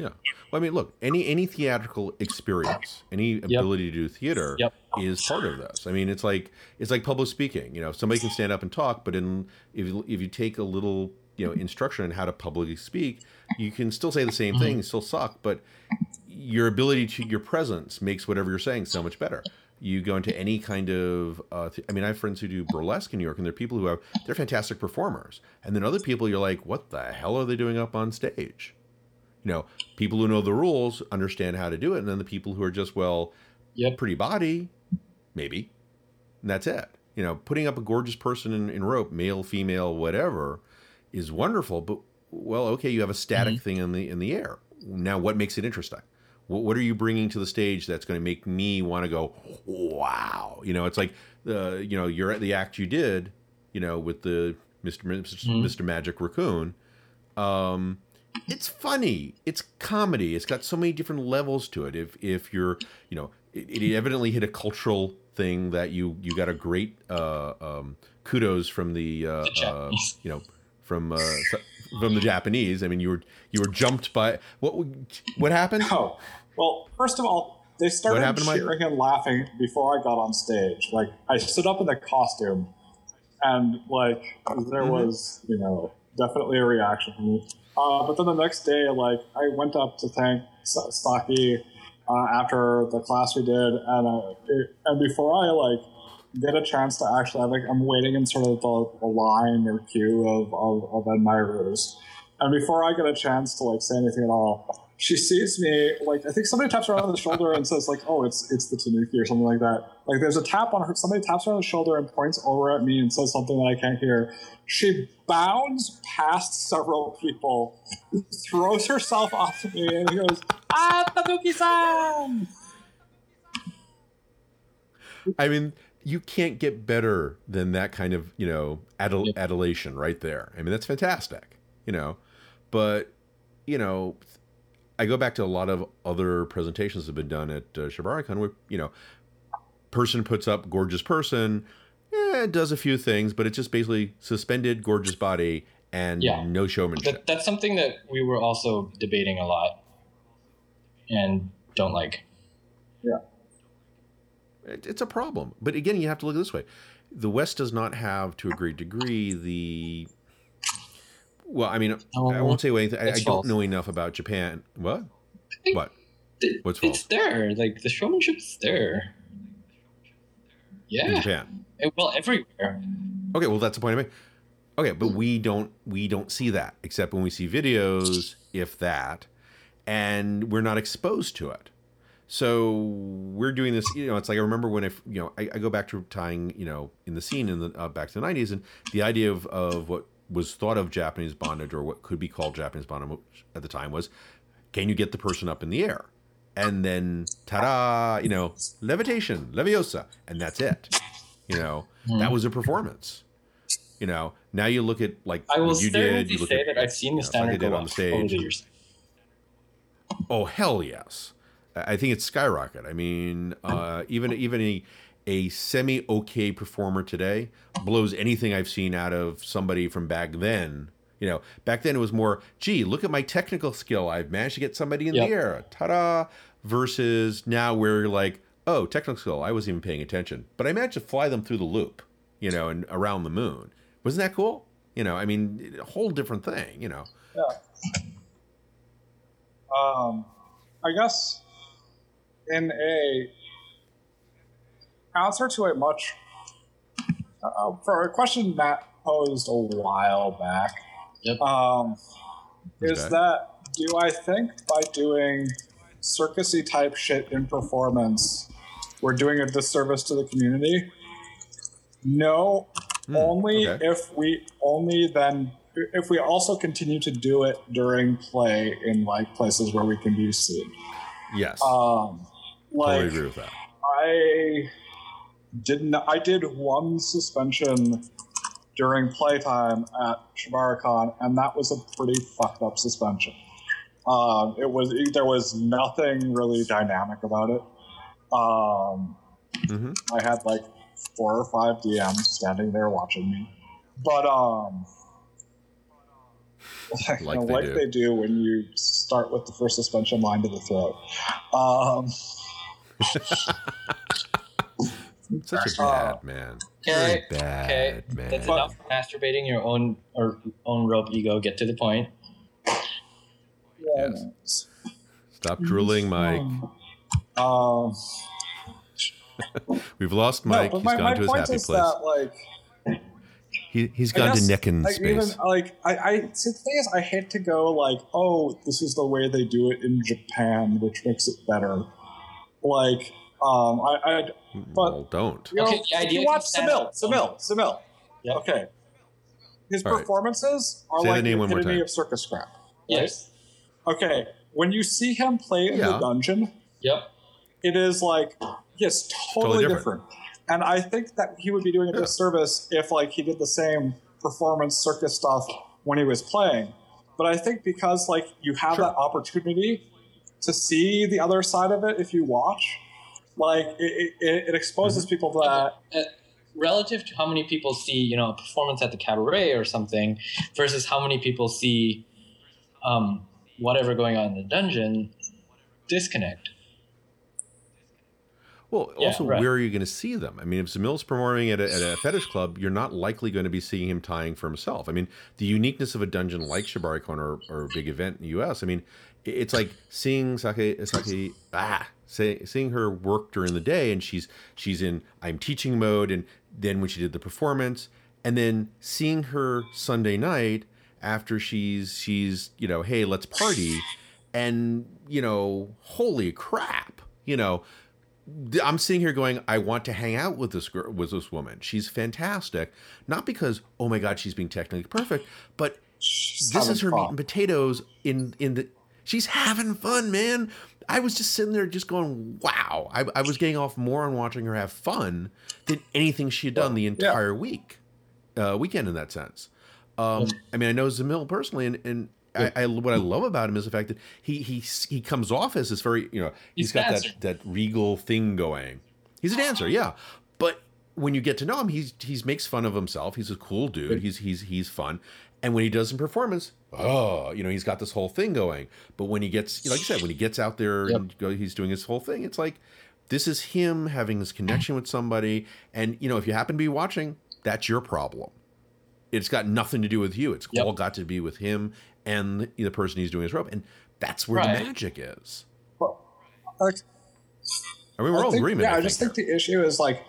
Yeah. Well, I mean, look, any any theatrical experience, any ability to do theater Yep. is part of this. I mean, it's like it's like public speaking. You know, somebody can stand up and talk, but in if you, if you take a little you know instruction on how to publicly speak, you can still say the same Mm-hmm. thing, still suck, but your ability to your presence makes whatever you're saying so much better. You go into any kind of, uh, th- I mean, I have friends who do burlesque in New York, and they're people who have they're fantastic performers, and then other people you're like, what the hell are they doing up on stage? You know, people who know the rules understand how to do it, and then the people who are just well, Yep. pretty body, maybe, and that's it. You know, putting up a gorgeous person in, in rope, male, female, whatever, is wonderful. But well, okay, you have a static Mm-hmm. thing in the in the air. Now, what makes it interesting? What, what are you bringing to the stage that's going to make me want to go, wow? You know, it's like the you know you're at the act you did, you know, with the Mister Mister Mhm. Mr. Magic Raccoon. Um, it's funny. It's comedy. It's got so many different levels to it. If if you're, you know, it, it evidently hit a cultural thing that you you got a great uh, um, kudos from the, uh, The uh, Japanese. you know from uh, from the Japanese. I mean, you were you were jumped by what what happened? Oh, well, first of all, they started happened, Mike? cheering and laughing before I got on stage. Like, I stood up in the costume, and like there Mhm. was, you know, definitely a reaction from me. Uh, but then the next day, like, I went up to thank Saki uh, after the class we did, and uh, it, and before I like get a chance to actually, like, I'm waiting in sort of the, the line or queue of, of, of admirers. And before I get a chance to like say anything at all, she sees me like I think somebody taps her on the shoulder and says like, "Oh, it's it's the Tanuki" or something like that. Like there's a tap on her. Somebody taps her on the shoulder and points over at me and says something that I can't hear. She bounds past several people, throws herself off of me, and goes, "Ah, Tanuki-san!" I mean, you can't get better than that kind of, you know, adul- adulation right there. I mean, that's fantastic, you know. But, you know, I go back to a lot of other presentations that have been done at uh, ShibariCon where, you know, person puts up gorgeous person, eh, it does a few things, but it's just basically suspended gorgeous body and Yeah. no showmanship. That, that's something that we were also debating a lot and don't like. It- it's a problem. But again, you have to look at it this way: the West does not have, to a great degree, the well. I mean, I won't say anything. I, I don't false. know enough about Japan. What? think- What? It- What's it's there. Like the showmanship is there. In Yeah. Japan. It- well, everywhere. Okay, well that's the point I make. Okay, but we don't we don't see that except when we see videos, if that, and we're not exposed to it. So we're doing this. You know, it's like I remember when I you know I, I go back to tying you know in the scene in the uh, back to the '90s and the idea of of what was thought of Japanese bondage or what could be called Japanese bondage at the time was, can you get the person up in the air? And then, ta-da! You know, levitation, leviosa, and that's it. You know, that Hmm. was a performance. You know, now you look at like I will what you did. You look say at, that I've seen the you know, Saki standard did on the stage. over the years. Oh hell yes! I I think it's skyrocket. I mean, uh, even even a a semi okay performer today blows anything I've seen out of somebody from back then. You know, back then it was more, gee, look at my technical skill. I've managed to get somebody in Yep. the air. Ta-da! Versus now where you're like, oh, technical skill. I wasn't even paying attention, but I managed to fly them through the loop. You know, and around the moon. Wasn't that cool? You know, I mean, a whole different thing. You know. Yeah. Um, I guess in a answer to a much uh, for a question Matt posed a while back, Yep. um, is Okay. that do I think by doing circusy type shit in performance, we're doing a disservice to the community? No, Hmm, only okay. if we only then if we also continue to do it during play in like places where we can be seen. Yes. Um, totally agree with that. I didn't. I did one suspension during playtime at ShibariCon, and that was a pretty fucked up suspension. Um, it was there was nothing really dynamic about it. Um, hmm I had like four or five DMs standing there watching me, but um, <laughs> like, Like you know, they like do. they do when you start with the first suspension line to the throat. Um, <laughs> Such a Uh, bad man. Okay, Very bad okay. man. That's enough masturbating your own or own rope ego. Get to the point. Yes. Stop drooling, Mike. Um, <laughs> We've lost no, Mike. but He's my, gone my to his happy place. that like he, he's I gone to guess, Necken like, space. Even, like I, I see, the thing is, I hate to go like, oh, this is the way they do it in Japan, which makes it better. Like, um, I, I but- well, don't. you know, Okay, the if idea you watch is that- Zamil, Zamil, Zamil. Yep. Okay, his All right. performances are Say like the name one epitome of circus crap. Yes. Okay, when you see him play in the dungeon, Yep. it is like yes, totally, Totally different. And I think that he would be doing a Yeah. disservice if like he did the same performance circus stuff when he was playing. but I think because like you have Sure. that opportunity to see the other side of it if you watch, like it, it, it exposes Mm-hmm. people to that. Uh, relative to how many people see, you know, a performance at the cabaret or something, versus how many people see um, whatever going on in the dungeon, disconnect. Well, Yeah, also, right. where are you going to see them? I mean, if Zamil's performing at a, at a fetish club, you're not likely going to be seeing him tying for himself. I mean, the uniqueness of a dungeon like ShibariCon or, or a big event in the U.S., I mean, it's like seeing Saki, Saki ah, say, seeing her work during the day, and she's she's in I'm teaching mode, and then when she did the performance, and then seeing her Sunday night after she's she's you know, hey, let's party, and you know, holy crap, you know. I'm sitting here going, I want to hang out with this girl, with this woman. She's fantastic, not because oh my god, she's being technically perfect, but She's this is her fun. meat and potatoes in in the. She's having fun, man. I was just sitting there, just going, wow. I, I was getting off more on watching her have fun than anything she had done the entire week, uh, weekend in that sense. Um, I mean, I know Zamil personally, and, and I, I what I love about him is the fact that he he he comes off as this very you know He's he's got that dancer. that regal thing going. He's a dancer, yeah, but when you get to know him, he's he's makes fun of himself. He's a cool dude. He's he's he's fun. And when he does in performance, oh, you know, he's got this whole thing going. But when he gets, like I said, when he gets out there Yep. and he's doing his whole thing, it's like this is him having this connection with somebody. And you know, if you happen to be watching, that's your problem. It's got nothing to do with you. It's Yep. all got to be with him and the person he's doing his rope. And that's where Right. the magic is. But, like, I mean, we're I all think- agreement. Yeah, I I just think think the issue is like,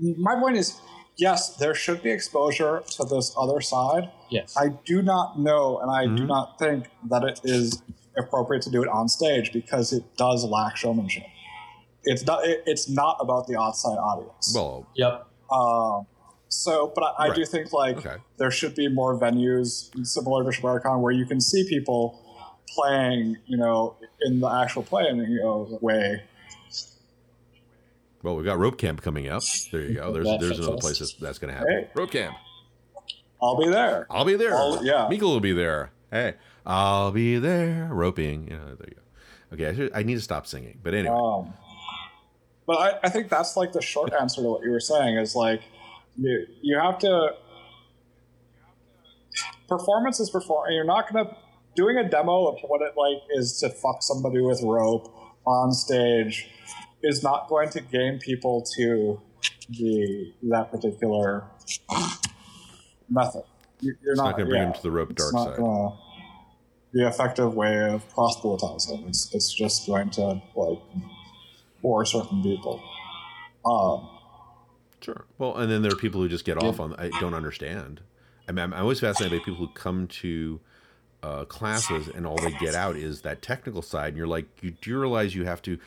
my point is, yes, there should be exposure to this other side. Yes. I do not know, and I do Mhm. not think that it is appropriate to do it on stage because it does lack showmanship. It's not. It, it's not about the outside audience. well, yep. Um, so, but I, I do think like okay. there should be more venues similar to ShibariCon where you can see people playing, you know, in the actual playing you know, way. Well, we've got rope camp coming up. There you go. There's That there's another place that's, that's going to happen. Hey. Rope camp. I'll be there. I'll be there. I'll- yeah. Miko will be there. Hey, I'll be there. Roping. You know, there you go. Okay, I, should, I need to stop singing. But anyway, Um, but I, I think that's like the short answer to what you were saying is like you you have to performance is perform. You're not gonna doing a demo of what it like is to fuck somebody with rope on stage is not going to gain people to the that particular method. You- You're it's not, not going to bring yeah, him to the rope dark side. gonna be effective way of proselytizing. It's it's just going to like bore certain people. Um, Sure. Well, and then there are people who just get off on. I don't understand. I mean, I'm, always fascinated by people who come to uh, classes and all they get out is that technical side, and you're like, you do you realize you have to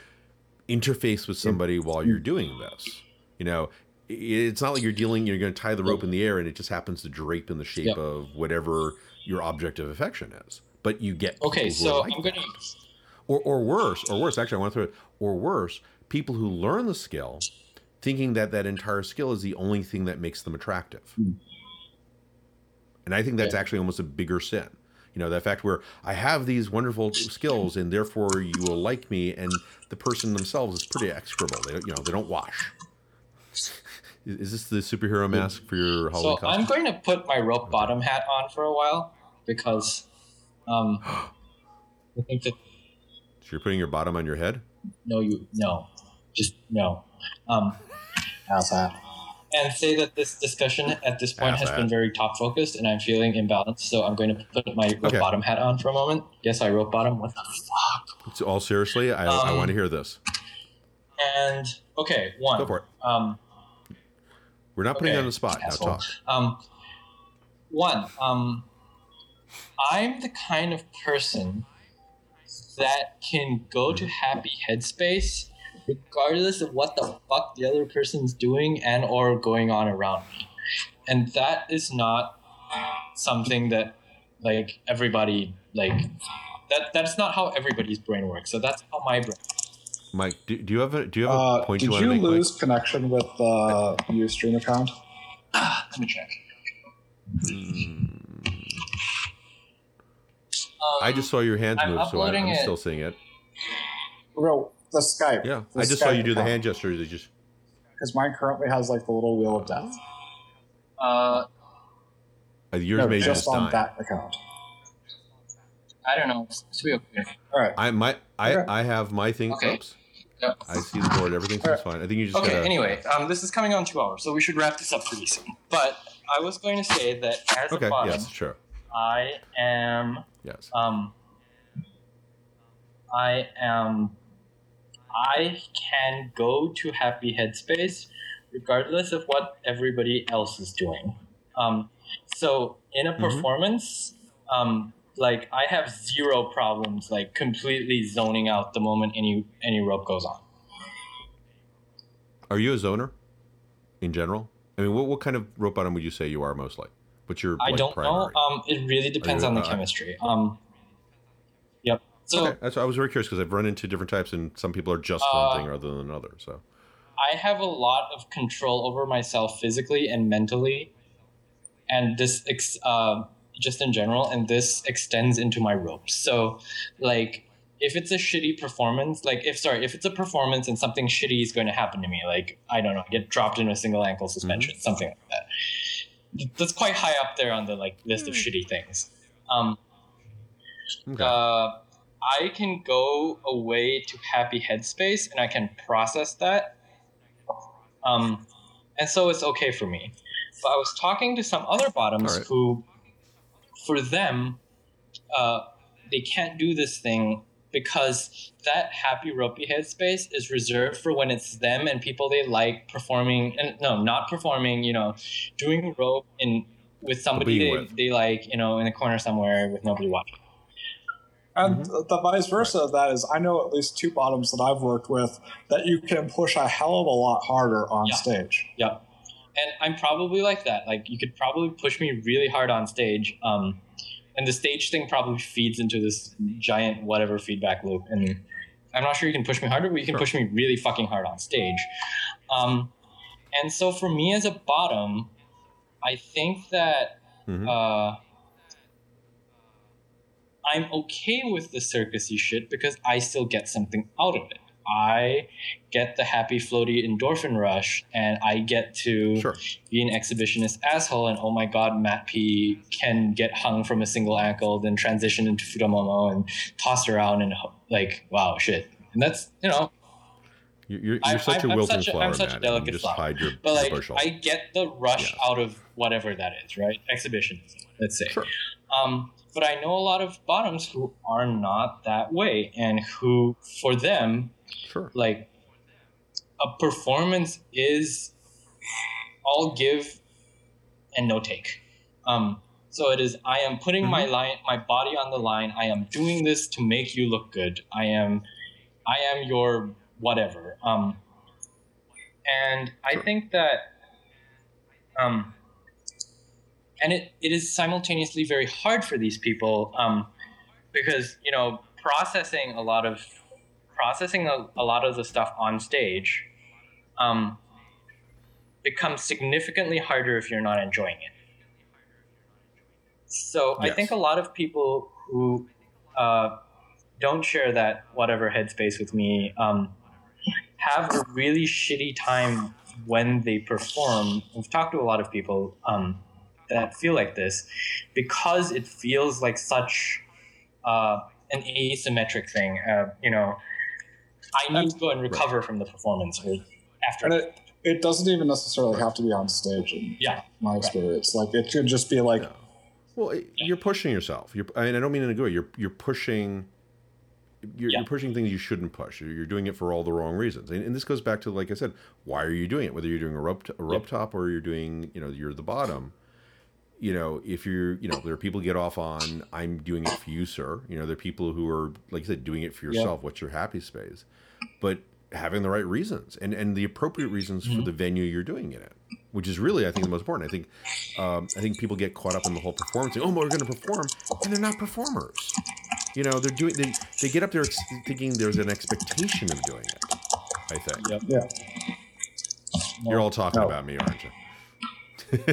interface with somebody while you're doing this. You know, it's not like you're dealing. You're going to tie the rope in the air, and it just happens to drape in the shape Yep. of whatever your object of affection is. But you get Okay, so like I'm that. gonna. or or worse, or worse. Actually, I want to throw it. Or worse, people who learn the skill, thinking that that entire skill is the only thing that makes them attractive. Hmm. And I think that's Yeah. actually almost a bigger sin. You know, the fact where I have these wonderful skills and therefore you will like me, and the person themselves is pretty execrable. They don't, you know, they don't wash. Is is this the superhero mask for your Halloween So I'm going to put my rope bottom hat on for a while because um, <gasps> I think that So you're putting your bottom on your head? no, you no, just no. Um, how's that? and say that this discussion at this point Ass has hat. been very top focused, and I'm feeling imbalanced. So I'm going to put my rope Okay. bottom hat on for a moment. Yes, I rope bottom. What the fuck? So all seriously, I, I Um, want to hear this. And okay, one. Go for it. Um, We're not putting you on the spot. Now talk. Um, one, um, I'm the kind of person that can go to happy headspace regardless of what the fuck the other person's doing and or going on around me. And that is not something that like everybody like that that's not how everybody's brain works. So that's how my brain Mike, do, do you have a do you have a Uh, point did you want you to make? Mike? lose connection with uh, Ustream account? Let me check. Hmm. I just saw your hands I'm move, so I, I'm it. still seeing it. Real the Skype. Yeah, The I just saw you Skype do the hand gesture. They just because mine currently has like the little wheel of death. Uh, uh, yours no, made you just just on die. that account. I don't know. It's be okay. All right. I my I Okay. I have my thing. Okay. Oops. Yeah. I see the board. Everything seems fine. I think you just Okay. gotta. Anyway, um, this is coming on two hours, so we should wrap this up pretty soon. But I was going to say that as Okay. a bottom, Yes. Sure. I am Yes. um, I am I can go to happy headspace regardless of what everybody else is doing. Um, so in a Mhm. performance, um, like I have zero problems like completely zoning out the moment any any rope goes on. Are you a zoner? In general, I mean, what what kind of rope bottom would you say you are mostly? What's your I like, don't primary? know. Um, it really depends on the uh, chemistry. Um. So okay, that's I was very curious because I've run into different types, and some people are just Uh, one thing rather than another. So I have a lot of control over myself physically and mentally, and this ex- uh, just in general, and this extends into my ropes. So, like, if it's a shitty performance, like if sorry, if it's a performance and something shitty is going to happen to me, like I don't know, get dropped in a single ankle suspension, something like that. That's quite high up there on the like list of shitty things. Um, okay. uh, I can go away to happy headspace and I can process that. Um, and so it's okay for me. But I was talking to some other bottoms right. who, for them, uh, they can't do this thing because that happy ropey headspace is reserved for when it's them and people they like performing and no not performing you know doing rope in with somebody they, with. they like you know in a corner somewhere with nobody watching And Mm-hmm. the vice versa of that is, I know at least two bottoms that I've worked with that you can push a hell of a lot harder on Yeah. stage. Yep. And I'm probably like that. Like you could probably push me really hard on stage. Um, and the stage thing probably feeds into this giant whatever feedback loop. And I'm not sure you can push me harder, but you can Sure. push me really fucking hard on stage. Um, and so for me as a bottom, I think that Mhm. uh, I'm okay with the circusy shit because I still get something out of it. I get the happy floaty endorphin rush and I get to Sure. be an exhibitionist asshole and oh my god Matt P can get hung from a single ankle then transition into Futomomo and tossed around and like wow shit and that's you know You're, you're, I- such I'm- a wilting flower, I'm such a delicate just flower. hide your, but like bushel. I get the rush Yes. out of whatever that is right exhibitionism let's say Sure. um, but I know a lot of bottoms who are not that way and who for them Sure. like a performance is all give and no take. Um, so it is. I am putting my line, my body on the line. I am doing this to make you look good. I am, I am your whatever. Um, and I think that, um, and it, it is simultaneously very hard for these people um, because you know processing a lot of processing a, a lot of the stuff on stage um, becomes significantly harder if you're not enjoying it. So I think a lot of people who uh, don't share that whatever headspace with me um, have a really shitty time when they perform. We've talked to a lot of people um, that feel like this because it feels like such uh, an asymmetric thing. Uh, you know, I need to go and recover from the performance after. And it, it doesn't even necessarily have to be on stage in Yeah. my experience. Like it could just be like Yeah. Well, it- you're pushing yourself. You're, I mean, I don't mean in a good way. You're you're pushing. You're, Yeah. you're pushing things you shouldn't push. You're you're doing it for all the wrong reasons. And, and this goes back to, like I said, why are you doing it? Whether you're doing a rope, a rope top, or you're doing, you know, you're the bottom. You know, if you're, you know, there are people get off on, I'm doing it for you, sir. You know, there are people who are, like I said, doing it for Yeah. yourself. What's your happy space? But having the right reasons and and the appropriate reasons for Mhm. the venue you're doing it in, which is really, I think, the most important. I think um, I think people get caught up in the whole performance. Like, oh, we're going to perform, and they're not performers. You know, they're doing. They, they get up there ex- thinking there's an expectation of doing it. I think Yep. yeah. you're all talking No. about me, aren't you? <laughs>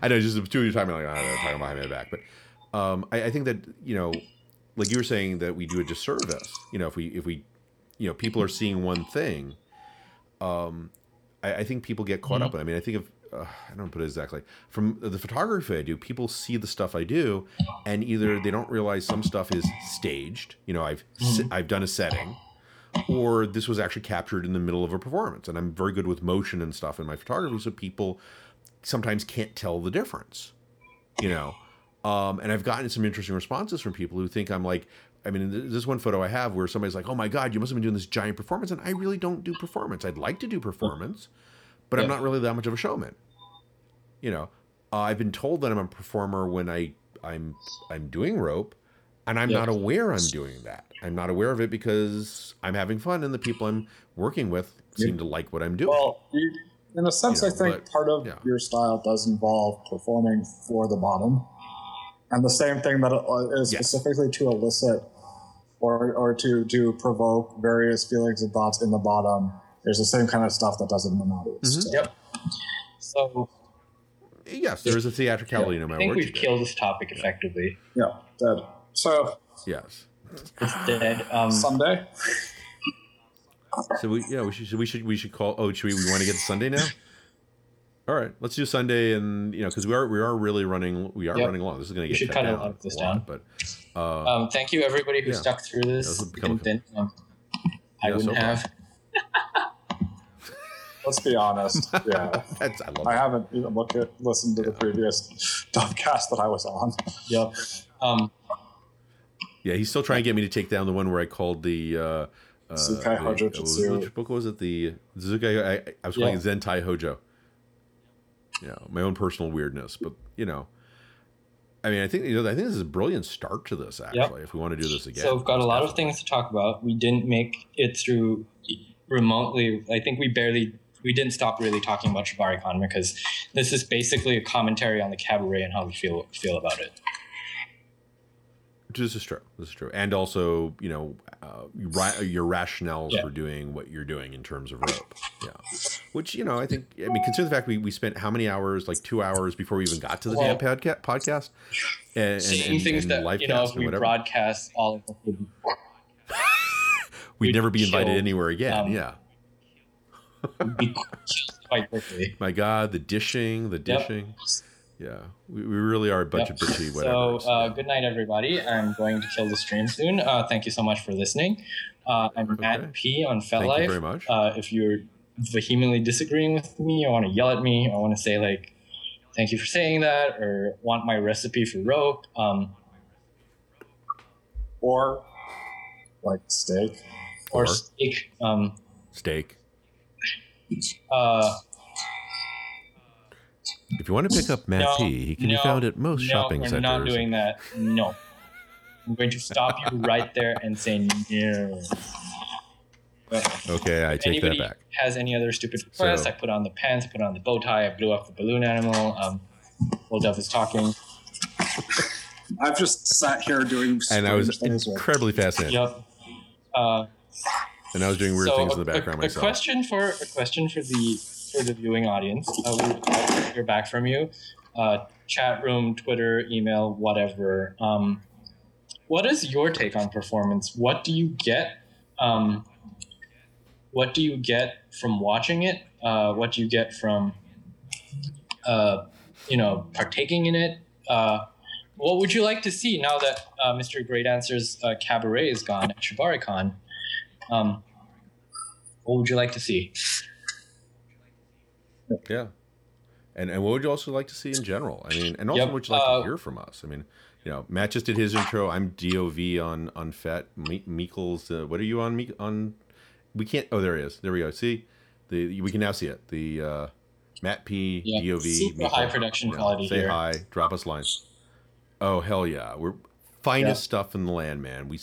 I know, just two of you talking like oh, they're talking behind my back, but um, I, I think that you know, like you were saying that we do a disservice. You know, if we if we, you know, people are seeing one thing. Um, I, I think people get caught Mhm. up. in. I mean, I think of uh, I don't put it exactly from the photography I do. People see the stuff I do, and either they don't realize some stuff is staged. You know, I've se- I've done a setting, or this was actually captured in the middle of a performance. And I'm very good with motion and stuff in my photography, so people sometimes can't tell the difference. You know, um, and I've gotten some interesting responses from people who think I'm like. I mean, this one photo I have where somebody's like, "Oh my God, you must have been doing this giant performance," and I really don't do performance. I'd like to do performance, but I'm not really that much of a showman. You know, uh, I've been told that I'm a performer when I I'm I'm doing rope, and I'm Yeah. not aware I'm doing that. I'm not aware of it because I'm having fun, and the people I'm working with seem to like what I'm doing. Well, in a sense, You know, I think but- part of yeah. your style does involve performing for the bottom, and the same thing that is uh, Yes. specifically to elicit or or to to provoke various feelings and thoughts in the bottom. There's the same kind of stuff that does it in an audience. Mhm. too. Yep. So yes, there is a theatricality to I think we've you do. killed this topic effectively. Yeah, dead. So Yes. It's dead. Um, Sunday, So we yeah we should we should we should call. Oh, should we? We want to get to Sunday now. <coughs> All right, let's do Sunday, and you know, because we are we are really running we are Yep. running long. This is going to We get should cut cut a down lot of this lot, down. but uh, um, thank you everybody who Yeah. stuck through this. This will Then, um, I Yeah, wouldn't far. have. <laughs> let's be honest. Yeah, <laughs> that's I love I haven't even looked at listened to the previous Dovcast that I was on. Yep. Um, Yeah, he's still trying to get me to take down the one where I called the. Uh, uh, Zukai the- Hojo what was- Jitsu. Which book was it? The Zukai. I, I was calling Yeah. it Zentai Hojo. Yeah, my own personal weirdness, but you know, I mean, I think you know, I think this is a brilliant start to this. Actually, if we want to do this again, so we've got a lot of things to talk about. We didn't make it through remotely. I think we barely. We didn't stop really talking about ShibariCon because this is basically a commentary on the cabaret and how we feel feel about it. This is true. This is true, and also you know uh, ra- your rationales Yeah. for doing what you're doing in terms of rope. Yeah, which you know I think I mean consider the fact we, we spent how many hours like two hours before we even got to the Well, damn podca- podcast and, and, and, things and that you know, if we whatever. broadcast all of the <laughs> We'd we'd never be invited anywhere again. um, yeah, <laughs> my God, the dishing, the dishing. Yeah, we, we really are a bunch Yep. of bitchy whatever. So, uh, good night, everybody. I'm going to kill the stream soon. Uh, thank you so much for listening. Uh, I'm Okay. Matt P on FetLife. Thank you very much. Uh, if you're vehemently disagreeing with me, I want to yell at me, I want to say like, "Thank you for saying that," or want my recipe for rope, um, Or like steak. or Or- steak, um, Steak. uh, If you want to pick up Matt No, P, he can no, be found at most no, shopping we're centers. not doing that. No, I'm going to stop you <laughs> right there and say no. But Okay, I take that back. has any other stupid requests, So- I put on the pants, put on the bow tie, I blew up the balloon animal. Um, Will Dove is talking. I've just sat here doing And I was strange things incredibly fascinated. Yep. Uh, And I was doing weird so things in the background a, a myself. question for a question for the for the viewing audience. Uh, we would like to hear back from you. Uh, chat room, Twitter, email, whatever. Um, what is your take on performance? What do you get? Um, what do you get from watching it? Uh, what do you get from uh, you know partaking in it? Uh, what would you like to see now that uh, Mr. Great Answers Cabaret is gone at ShibariCon? Um, what would you like to see? Yeah. And and what would you also like to see in general? I mean, and also Yep, what would you like uh, to hear from us? I mean, you know, Matt just did his intro. I'm Dov on on Fat Me- Meekles. Uh, what are you on? Me- on we can't. Oh, there he is. There we go. See, the we can now see it. The uh, Matt P. Yeah, Dov. super high production know, quality Say here. hi. Drop us lines. Oh hell yeah! We're finest stuff in the land, man. We.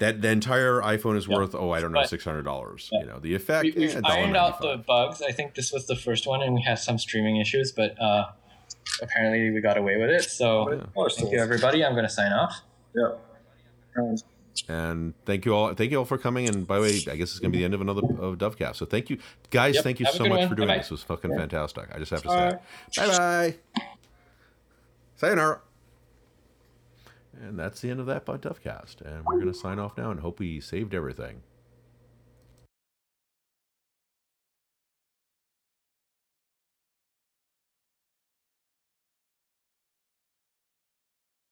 S- That the entire iPhone is Yeah. worth oh I don't know six hundred dollars. Yeah. You know the effect. We, we've eh, ironed out the bugs. I think this was the first one, and we had some streaming issues, but uh, apparently we got away with it. So Yeah. Or thank you, everybody. I'm going to sign off. Yeah. And thank you all. Thank you all for coming. And by the way, I guess it's going to be the end of another of Dovcast. So thank you, guys. Yep, Thank you have so much one. for doing Bye-bye. this. It was fucking fantastic. I just have to Bye. say, bye bye. Sayonara. And that's the end of that Bud Dovcast. And we're going to sign off now and hope we saved everything.